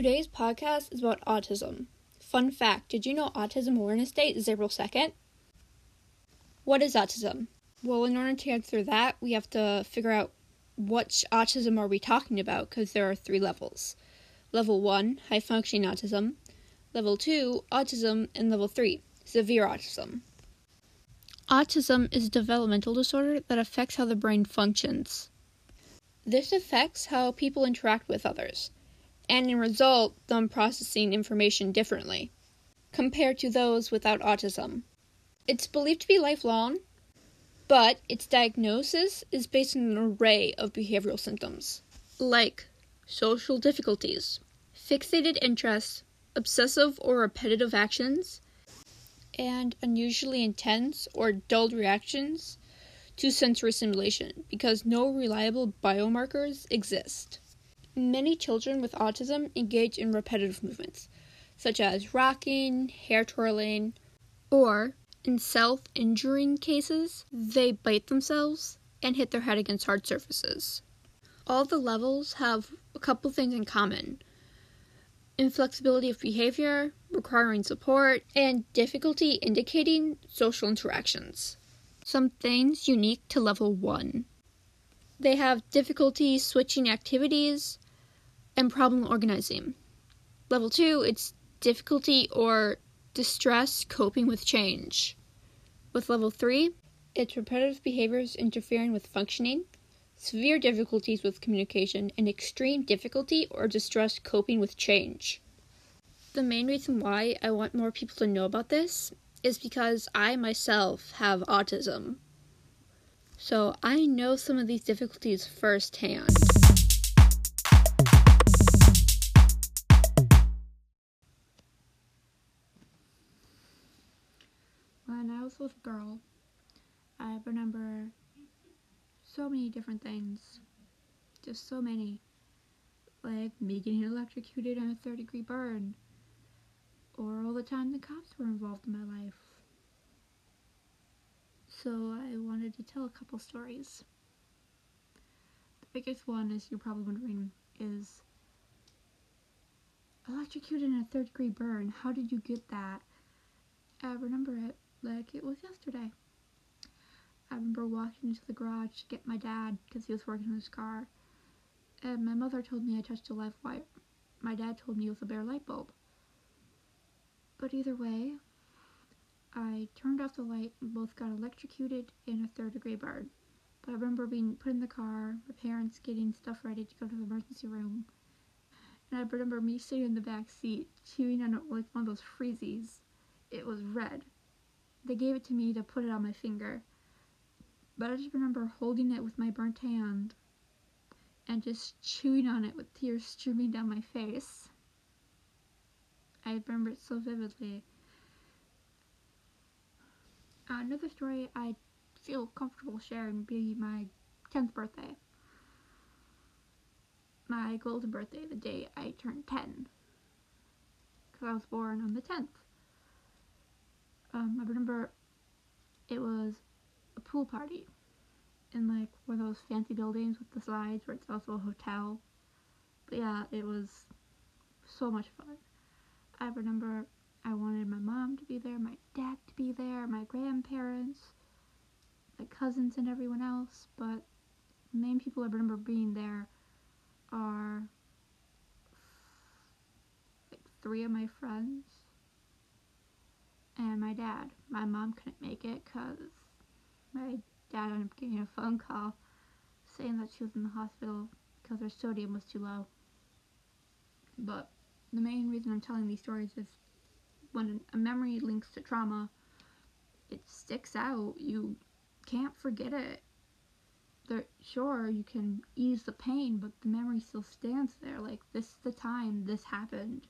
Today's podcast is about autism. Fun fact Did you know Autism Awareness Day is April 2nd? What is autism? Well, in order to answer that, we have to figure out which autism are we talking about because there are three levels. Level 1, high functioning autism, level 2, autism, and level 3, severe autism. Autism is a developmental disorder that affects how the brain functions. This affects how people interact with others and in result them processing information differently compared to those without autism. It's believed to be lifelong, but its diagnosis is based on an array of behavioral symptoms like social difficulties, fixated interests, obsessive or repetitive actions, and unusually intense or dulled reactions to sensory stimulation because no reliable biomarkers exist. Many children with autism engage in repetitive movements, such as rocking, hair twirling, or, in self injuring cases, they bite themselves and hit their head against hard surfaces. All the levels have a couple things in common inflexibility of behavior, requiring support, and difficulty indicating social interactions. Some things unique to level 1. They have difficulty switching activities and problem organizing. Level 2, it's difficulty or distress coping with change. With level 3, it's repetitive behaviors interfering with functioning, severe difficulties with communication, and extreme difficulty or distress coping with change. The main reason why I want more people to know about this is because I myself have autism. So I know some of these difficulties firsthand. Girl, I remember so many different things. Just so many. Like me getting electrocuted in a third degree burn. Or all the time the cops were involved in my life so I wanted to tell a couple stories. The biggest one, as you're probably wondering, is electrocuted in a third degree burn. How did you get that? I remember it like it was yesterday. I remember walking into the garage to get my dad because he was working on his car. And my mother told me I touched a live wire. My dad told me it was a bare light bulb. But either way, I turned off the light and both got electrocuted in a third degree burn. But I remember being put in the car, my parents getting stuff ready to go to the emergency room. And I remember me sitting in the back seat, chewing on like one of those freezies. It was red. They gave it to me to put it on my finger. But I just remember holding it with my burnt hand and just chewing on it with tears streaming down my face. I remember it so vividly. Uh, another story I feel comfortable sharing would be my 10th birthday. My golden birthday, the day I turned 10. Because I was born on the 10th. Um, I remember it was a pool party in like one of those fancy buildings with the slides where it's also a hotel. But yeah, it was so much fun. I remember I wanted my mom to be there, my dad to be there, my grandparents, my cousins, and everyone else. But the main people I remember being there are like three of my friends and my dad. My mom couldn't make it because my dad ended up getting a phone call saying that she was in the hospital because her sodium was too low. But the main reason I'm telling these stories is when a memory links to trauma, it sticks out. You can't forget it. There, sure, you can ease the pain, but the memory still stands there. Like, this is the time this happened.